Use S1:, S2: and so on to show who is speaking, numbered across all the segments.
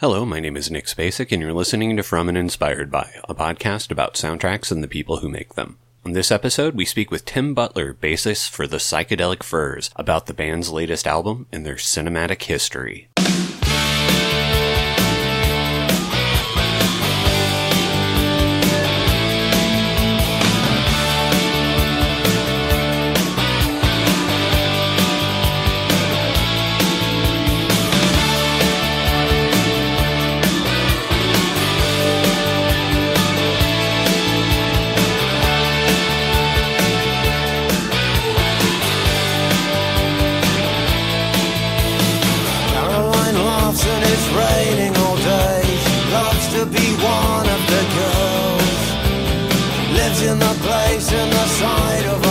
S1: Hello, my name is Nick Spacek, and you're listening to From and Inspired By, a podcast about soundtracks and the people who make them. On this episode, we speak with Tim Butler, bassist for the Psychedelic Furs, about the band's latest album and their cinematic history.
S2: To be one of the girls. Lives in the place in the side of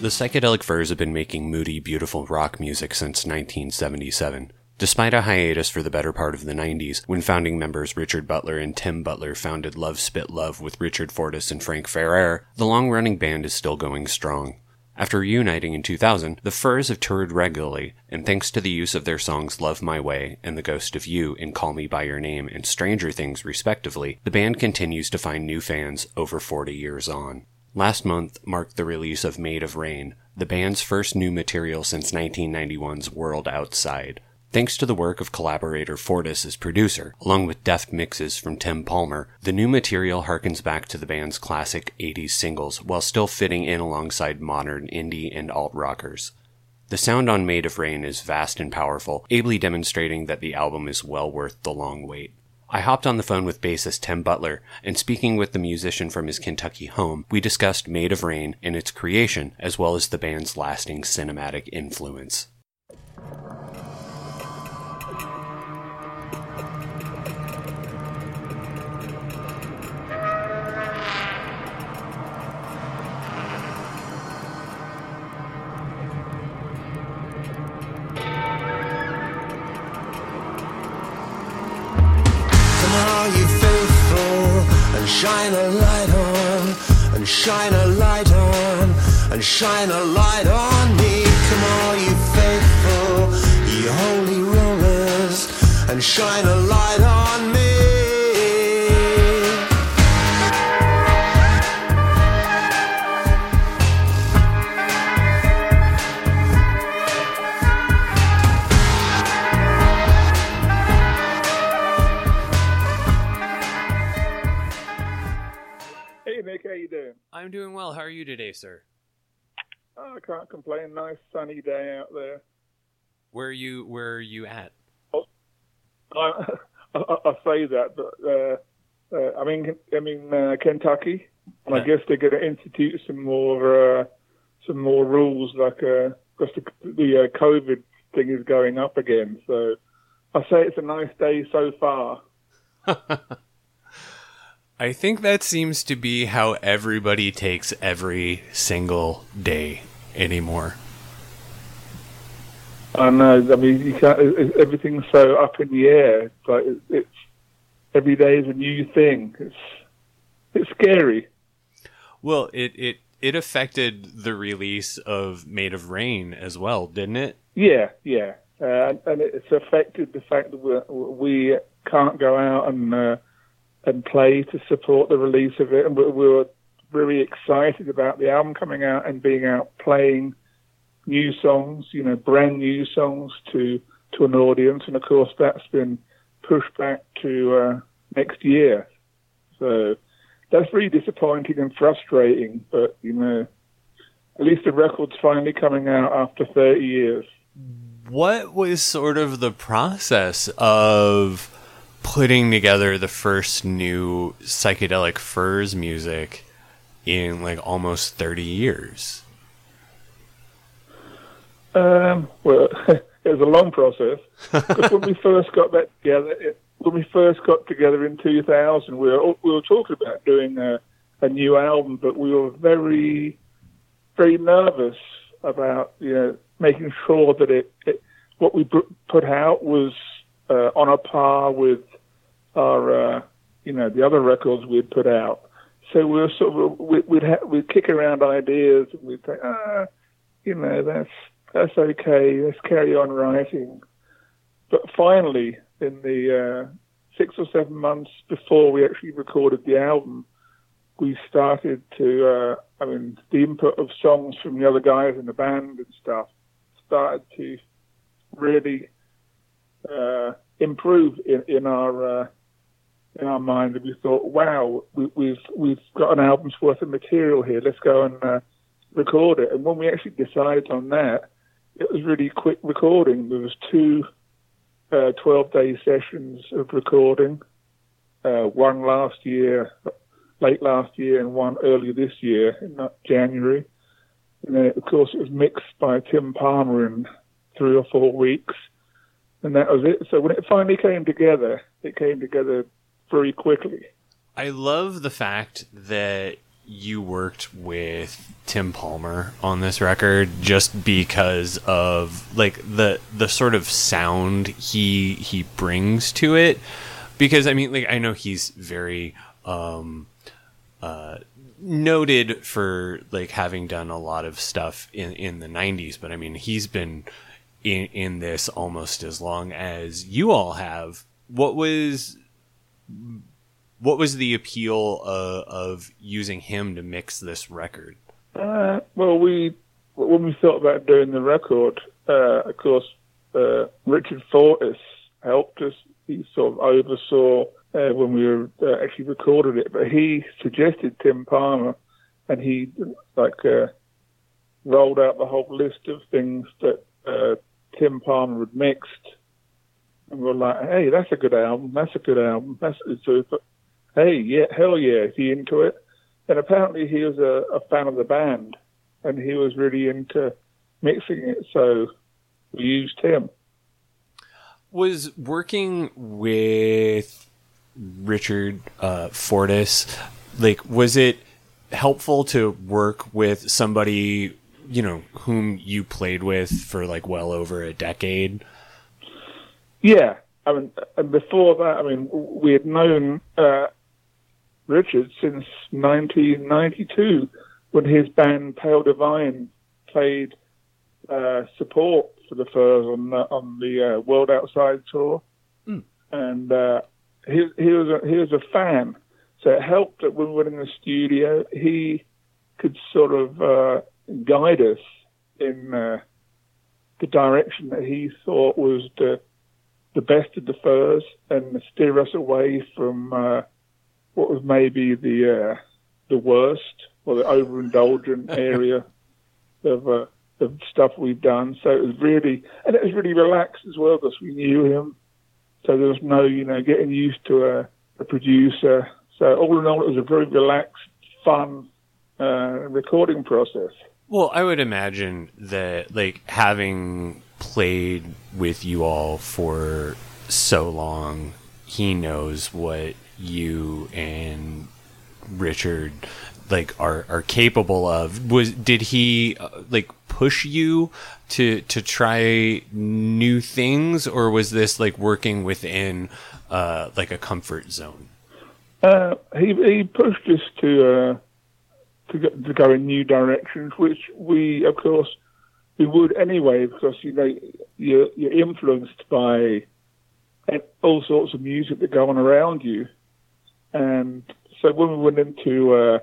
S2: The
S1: Psychedelic Furs have been making moody, beautiful rock music since 1977. Despite a hiatus for the better part of the 90s, when founding members Richard Butler and Tim Butler founded Love Spit Love with Richard Fortus and Frank Ferrer, the long running band is still going strong. After reuniting in 2000, the Furs have toured regularly, and thanks to the use of their songs Love My Way and The Ghost of You in Call Me By Your Name and Stranger Things, respectively, the band continues to find new fans over 40 years on. Last month marked the release of Made of Rain, the band's first new material since 1991's World Outside. Thanks to the work of collaborator Fortus as producer, along with deft mixes from Tim Palmer, the new material harkens back to the band's classic 80s singles while still fitting in alongside modern indie and alt rockers. The sound on Made of Rain is vast and powerful, ably demonstrating that the album is well worth the long wait. I hopped on the phone with bassist Tim Butler, and speaking with the musician from his Kentucky home, we discussed Made of Rain and its creation, as well as the band's lasting cinematic influence. I'm doing well. How are you today, sir?
S3: Oh, I can't complain. Nice sunny day out there.
S1: Where are you where are you at?
S3: I, I, I say that, but uh, uh, I'm in I'm in uh, Kentucky, and I guess they're going to institute some more uh, some more rules, like because the, the uh, COVID thing is going up again. So I say it's a nice day so far.
S1: I think that seems to be how everybody takes every single day anymore.
S3: I know. I mean, you can't. Everything's so up in the air. It's like it, it's every day is a new thing. It's it's scary.
S1: Well, it it it affected the release of Made of Rain as well, didn't it?
S3: Yeah, yeah, uh, and it's affected the fact that we we can't go out and uh, and play to support the release of it, and we, we were really excited about the album coming out and being out playing new songs, you know, brand new songs to to an audience, and of course that's been pushed back to uh, next year. So that's really disappointing and frustrating, but you know, at least the record's finally coming out after 30 years.
S1: What was sort of the process of putting together the first new psychedelic furs music in like almost 30 years?
S3: Um, well, it was a long process. When we first got that together, it, when we first got together in 2000, we were we were talking about doing a, a new album, but we were very very nervous about you know making sure that it, it what we put out was uh, on a par with our uh, you know the other records we'd put out. So we were sort of we, we'd ha- we'd kick around ideas and we'd say ah you know that's that's okay let's carry on writing. But finally, in the uh, six or seven months before we actually recorded the album, we started to, uh, I mean, the input of songs from the other guys in the band and stuff started to really uh, improve in, in our uh, in our mind. And we thought, wow, we, have we've, we've got an album's worth of material here. Let's go and uh, record it. And when we actually decided on that, it was really quick recording. There was two uh, 12 day sessions of recording, uh, one last year, late last year, and one earlier this year in January. And then, of course, it was mixed by Tim Palmer in three or four weeks. And that was it. So when it finally came together, it came together very quickly.
S1: I love the fact that you worked with Tim Palmer on this record just because of like the the sort of sound he he brings to it because I mean like I know he's very um uh noted for like having done a lot of stuff in in the 90s but I mean he's been in in this almost as long as you all have what was what was the appeal uh, of using him to mix this record?
S3: Uh, well, we when we thought about doing the record, uh, of course, uh, Richard Fortus helped us. He sort of oversaw uh, when we were uh, actually recorded it, but he suggested Tim Palmer, and he like rolled out the whole list of things that Tim Palmer had mixed. And we are like, hey, that's a good album. That's a good album. That's so hey, yeah, hell yeah, is he into it? And apparently he was a, a fan of the band, and he was really into mixing it, so we used him.
S1: Was working with Richard uh, Fortus, like, was it helpful to work with somebody, you know, whom you played with for like well over a decade?
S3: Yeah, I mean, and before that, I mean, we had known uh, Richard since 1992 when his band Pale Divine played uh, support for the Furs on the, on the uh, World Outside tour, mm. and uh, he he was a, he was a fan. So it helped that when we were in the studio, he could sort of uh, guide us in uh, the direction that he thought was the the best of the Furs and steer us away from uh, what was maybe the uh, the worst or the overindulgent area of uh, of stuff we've done. So it was really, and it was really relaxed as well because we knew him. So there was no, you know, getting used to a, a producer. So all in all, it was a very relaxed, fun uh, recording process.
S1: Well, I would imagine that, like, having played with you all for so long, he knows what you and Richard like are are capable of. Was did he uh, like push you to to try new things or was this like working within uh like a comfort zone?
S3: Uh he he pushed us to uh to go, to go in new directions which we of course we would anyway because you know you're you're influenced by all sorts of music that go on around you and so when we went into uh,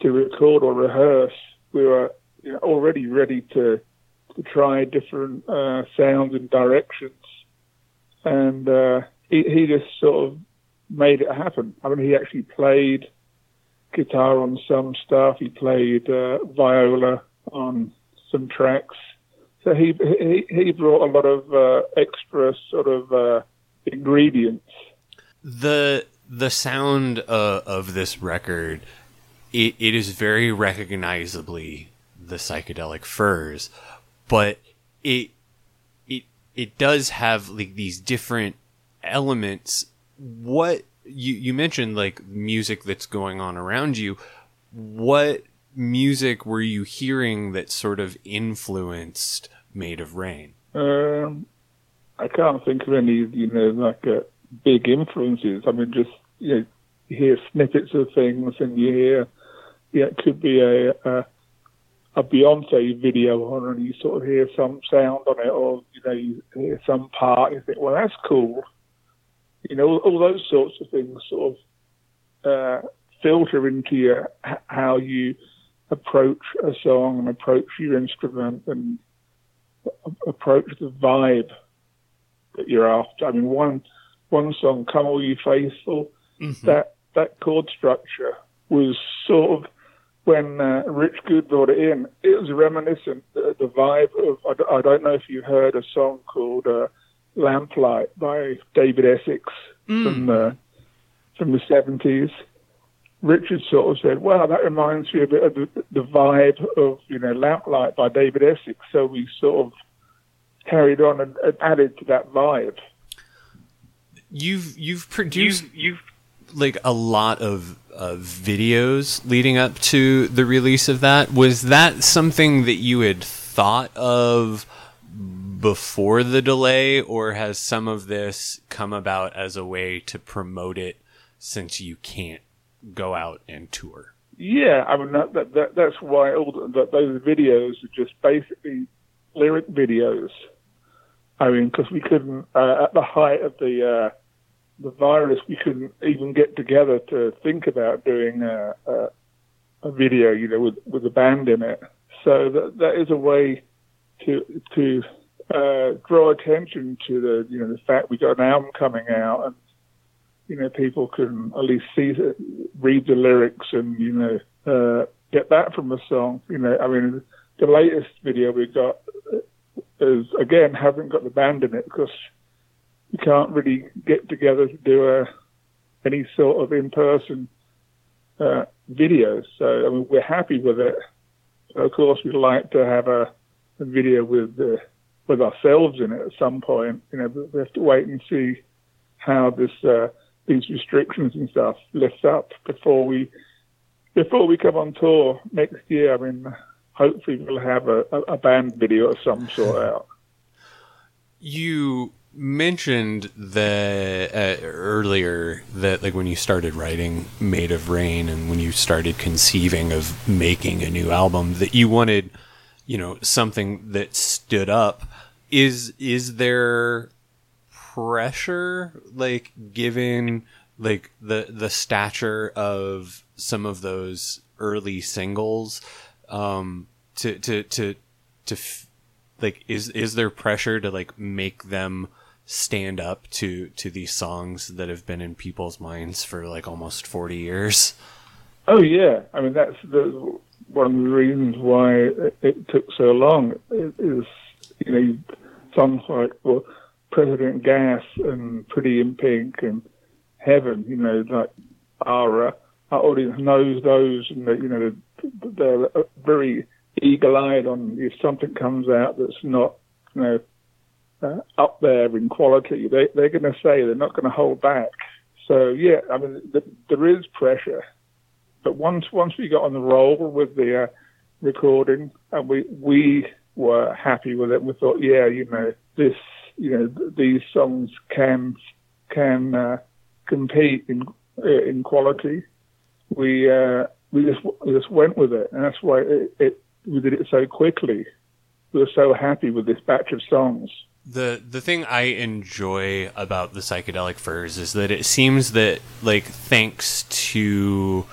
S3: to record or rehearse, we were you know, already ready to to try different uh, sounds and directions. And uh, he, he just sort of made it happen. I mean, he actually played guitar on some stuff. He played uh, viola on some tracks. So he he, he brought a lot of uh, extra sort of uh, ingredients.
S1: The the sound uh, of this record, it, it is very recognizably the psychedelic furs, but it it it does have like these different elements. What you you mentioned like music that's going on around you. What music were you hearing that sort of influenced Made of Rain?
S3: Um, I can't think of any, you know, like uh, big influences. I mean, just you know, you hear snippets of things, and you hear, yeah, it could be a a, a Beyonce video on, and you sort of hear some sound on it, or you know, you hear some part, you think, well, that's cool. You know, all, all those sorts of things sort of uh, filter into your how you approach a song and approach your instrument and approach the vibe that you're after. I mean, one one song, "Come All You Faithful," mm-hmm. that that chord structure was sort of when uh, Rich Good brought it in. It was reminiscent uh, the vibe of. I, I, don't know if you heard a song called uh, "Lamplight" by David Essex mm. from the from the seventies. Richard sort of said, "Wow, that reminds me a bit of the, the vibe of you know Lamplight by David Essex." So we sort of carried on and, and added to that vibe.
S1: You've you've produced you've, you've like a lot of uh, videos leading up to the release of that. Was that something that you had thought of before the delay, or has some of this come about as a way to promote it since you can't go out and tour.
S3: Yeah, I mean that, that, that that's why all that those videos are just basically lyric videos. I mean, because we couldn't uh, at the height of the uh, the virus, we couldn't even get together to think about doing a, a, a video, you know, with with a band in it. So that that is a way to to uh, draw attention to the you know the fact we got an album coming out and you know, people can at least see, read the lyrics and, you know, uh, get that from the song. You know, I mean, the latest video we got is, again, haven't got the band in it because we can't really get together to do a, any sort of in-person uh, video. So, I mean, we're happy with it. Of course, we'd like to have a, a video with uh, with ourselves in it at some point. You know, we have to wait and see how this uh, these restrictions and stuff lift up before we before we come on tour next year. I mean, hopefully we'll have a, a band video of some sort out.
S1: You mentioned the uh, earlier that like when you started writing Made of Rain and when you started conceiving of making a new album that you wanted, you know, something that stood up. Is is there pressure, like given like the the stature of some of those early singles, um, to to to to f- like is is there pressure to like make them stand up to to these songs that have been in people's minds for like almost 40 years?
S3: Oh yeah. I mean that's the one of the reasons why it, it took so long. It is you know songs like well President Gas and Pretty in Pink and Heaven, you know, like Ara, our audience knows those and, they, you know, they're very eagle-eyed on if something comes out that's not, you know, uh, up there in quality, they, they're going to say they're not going to hold back. So yeah, I mean, the, there is pressure, but once once we got on the roll with the uh, recording, and we we were happy with it, we thought, yeah, you know, this you know these songs can can uh, compete in uh, in quality. We uh, we just we just went with it, and that's why it, it we did it so quickly. We were so happy with this batch of songs.
S1: The the thing I enjoy about the psychedelic furs is that it seems that like thanks to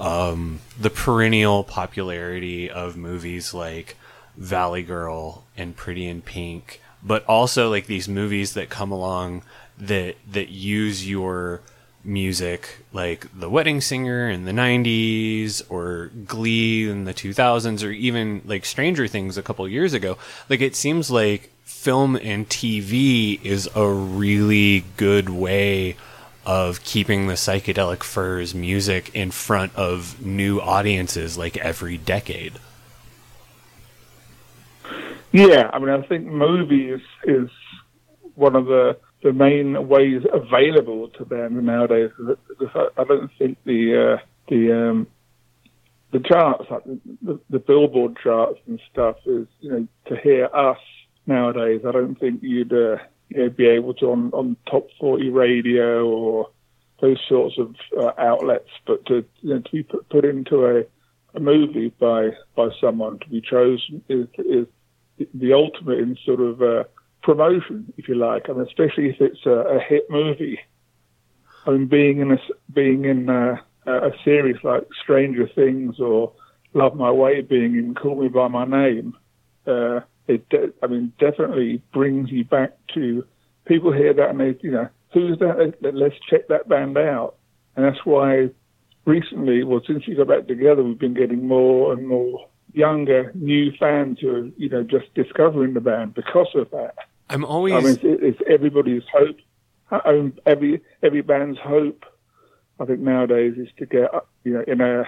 S1: um, the perennial popularity of movies like Valley Girl and Pretty in Pink but also like these movies that come along that that use your music like The Wedding Singer in the 90s or Glee in the 2000s or even like Stranger Things a couple years ago like it seems like film and TV is a really good way of keeping the psychedelic furs music in front of new audiences like every decade.
S3: Yeah, I mean, I think movies is one of the the main ways available to bands nowadays. I, don't think the uh, the um, the charts, like the, the, the Billboard charts and stuff, is you know to hear us nowadays. I don't think you'd uh, you know, be able to on on top forty radio or those sorts of uh, outlets, but to you know, to be put, put into a, a movie by by someone to be chosen is is the ultimate in sort of uh, promotion, if you like. I mean, especially if it's a, a hit movie. I mean, being in a being in a, a series like Stranger Things or Love My Way, being in Call Me by My Name, uh, it de- I mean definitely brings you back to people hear that and they you know who's that? Let's check that band out, and that's why recently, well, since we got back together, we've been getting more and more younger, new fans who are you know just discovering the band because of that.
S1: I'm always.
S3: I mean, it's, it's everybody's hope. I mean, um, every every band's hope. I think nowadays is to get you know in a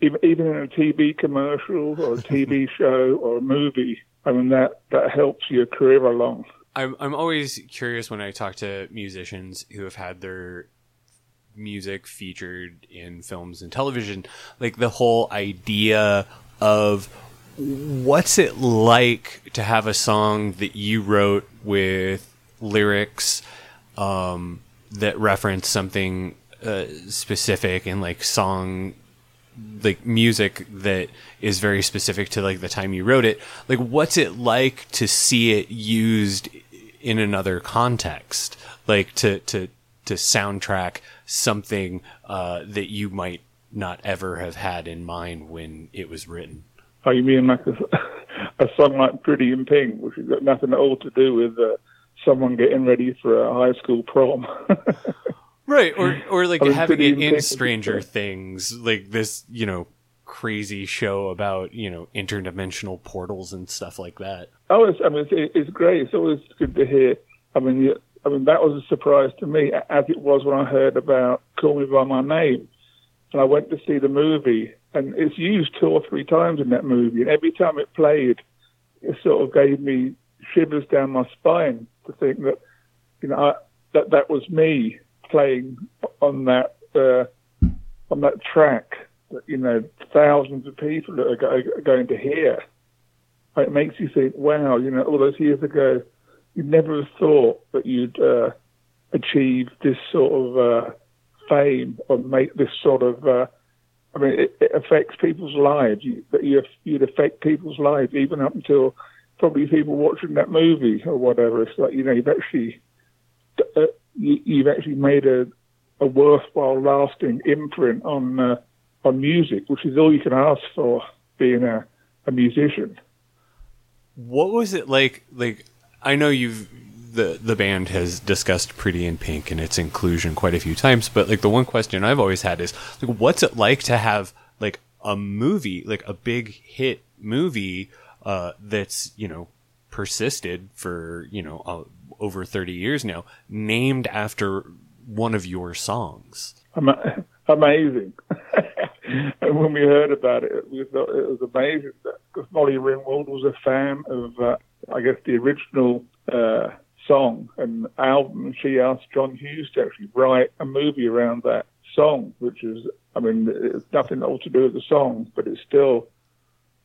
S3: even even in a TV commercial or a TV show or a movie. I mean that that helps your career along.
S1: I'm I'm always curious when I talk to musicians who have had their music featured in films and television, like the whole idea of what's it like to have a song that you wrote with lyrics um, that reference something uh, specific and like song like music that is very specific to like the time you wrote it? Like what's it like to see it used in another context? Like to to to soundtrack something uh, that you might not ever have had in mind when it was written
S3: Oh, you mean like a, a song like Pretty in Pink, which has got nothing at all to do with uh, someone getting ready for a high school prom?
S1: right, or or like having it
S3: in
S1: in Stranger Things, like this, you know, crazy show about you know interdimensional portals and stuff like that.
S3: Oh, it's, I mean, it's, it's great. It's always good to hear. I mean, you, I mean, that was a surprise to me, as it was when I heard about Call Me by My Name, and I went to see the movie, and it's used two or three times in that movie, and every time it played, it sort of gave me shivers down my spine to think that, you know, I, that that was me playing on that uh, on that track that you know thousands of people are, go, are going to hear. It makes you think, wow, you know, all those years ago, you'd never have thought that you'd uh, achieve this sort of uh, fame or make this sort of. Uh, I mean, it, it affects people's lives. You, you, you'd affect people's lives even up until probably people watching that movie or whatever. It's like you know, you've actually uh, you, you've actually made a a worthwhile, lasting imprint on uh, on music, which is all you can ask for being a, a musician.
S1: What was it like? Like I know you've the the band has discussed Pretty in Pink and its inclusion quite a few times, but like the one question I've always had is like, what's it like to have like a movie, like a big hit movie uh, that's you know persisted for you know uh, over thirty years now, named after one of your songs.
S3: Ama- amazing. and when we heard about it, we thought it was amazing because Molly Ringwald was a fan of, uh, I guess, the original uh, song and album. She asked John Hughes to actually write a movie around that song, which is, I mean, it's nothing all to do with the song, but it's still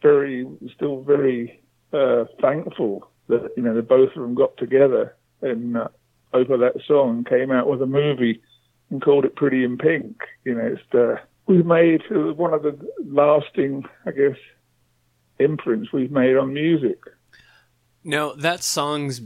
S3: very, still very uh, thankful that you know the both of them got together and uh, over that song came out with a movie and called it Pretty in Pink. You know, it's the we've made one of the lasting, I guess, imprints we've made on music.
S1: Now that song's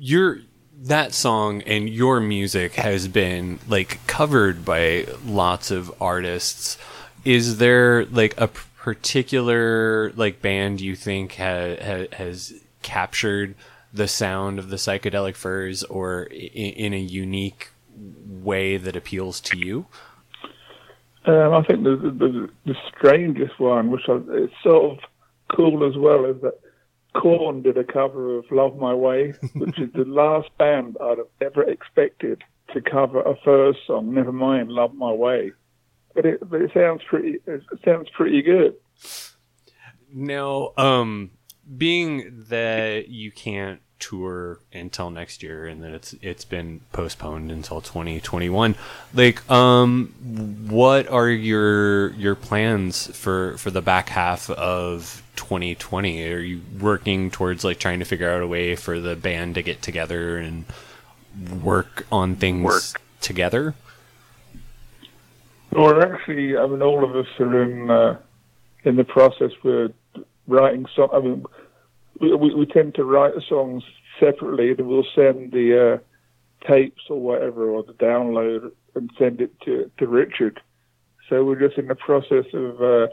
S1: your that song and your music has been like covered by lots of artists. Is there like a particular like band you think ha, ha, has captured the sound of the psychedelic furs or in, in a unique way that appeals to you?
S3: Um, I think the, the the strangest one, which I, it's sort of cool as well, is that Korn did a cover of "Love My Way," which is the last band I'd have ever expected to cover a Furs song. Never mind "Love My Way," but it but it sounds pretty it sounds pretty good.
S1: Now, um, being that you can't tour until next year, and then it's it's been postponed until 2021. Like, um, what are your your plans for for the back half of 2020? Are you working towards like trying to figure out a way for the band to get together and work on things
S3: Work.
S1: together?
S3: Or actually, I mean, all of us are in uh, in the process. We're writing song. I mean, we, we, we tend to write the songs separately, and we'll send the uh, tapes or whatever, or the download, and send it to to Richard. So we're just in the process of uh,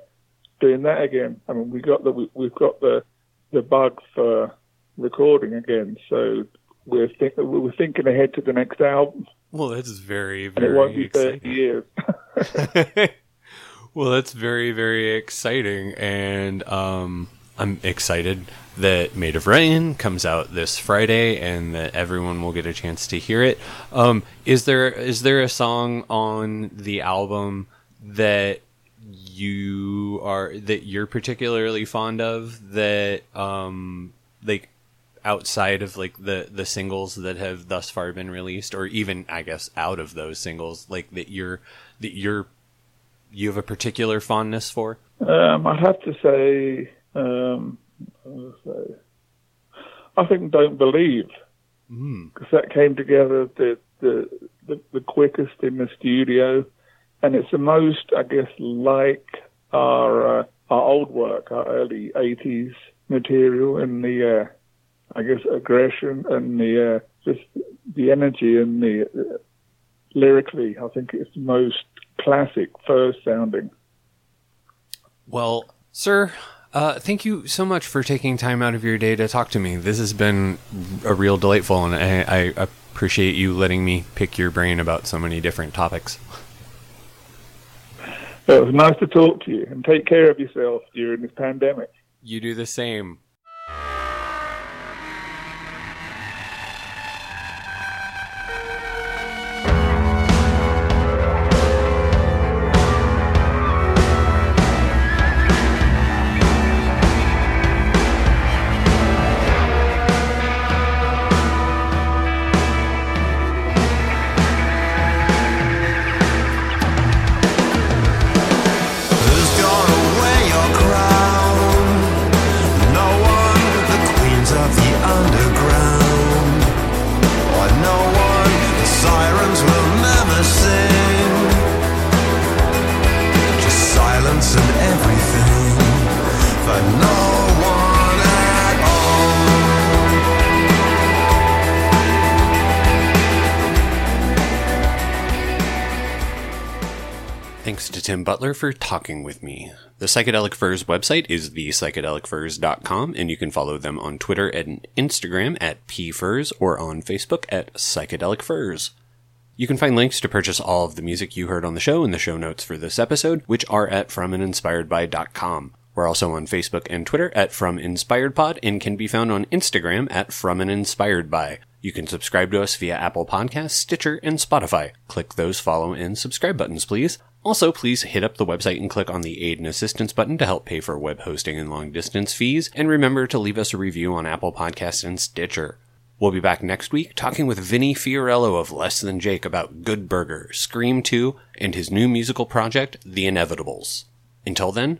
S3: doing that again. I mean, we got the we, we've got the the bug for recording again. So we're think, we're thinking ahead to the next album,
S1: Well, that's very
S3: and it won't
S1: very
S3: be thirty
S1: exciting.
S3: years.
S1: well, that's very, very exciting, and um, I'm excited that Made of Rain comes out this Friday, and that everyone will get a chance to hear it. Um, is there is there a song on the album that you are that you're particularly fond of that um like outside of like the the singles that have thus far been released or even i guess out of those singles like that you're that you're you have a particular fondness for
S3: Um, I'd have to say, um, I? I think "Don't Believe" because that came together the, the the the quickest in the studio, and it's the most, I guess, like our uh, our old work, our early '80s material, and the uh, I guess aggression and the uh, just the energy and the uh, lyrically. I think it's the most classic Furs sounding.
S1: well sir uh, thank you so much for taking time out of your day to talk to me. This has been a real delightful, and I, I appreciate you letting me pick your brain about so many different topics.
S3: It was nice to talk to you and take care of yourself during this pandemic.
S1: You do the same. Tim Butler for talking with me. The Psychedelic Furs website is thepsychedelicfurs.com, and you can follow them on Twitter and Instagram at pfurs or on Facebook at Psychedelic Furs. You can find links to purchase all of the music you heard on the show in the show notes for this episode, which are at fromandinspiredby.com. We're also on Facebook and Twitter at From Inspired Pod and can be found on Instagram at From and Inspired By. You can subscribe to us via Apple Podcasts, Stitcher, and Spotify. Click those follow and subscribe buttons, please. Also, please hit up the website and click on the Aid and Assistance button to help pay for web hosting and long distance fees. And remember to leave us a review on Apple Podcasts and Stitcher. We'll be back next week talking with Vinny Fiorello of Less Than Jake about Good Burger, Scream 2, and his new musical project, The Inevitables. Until then,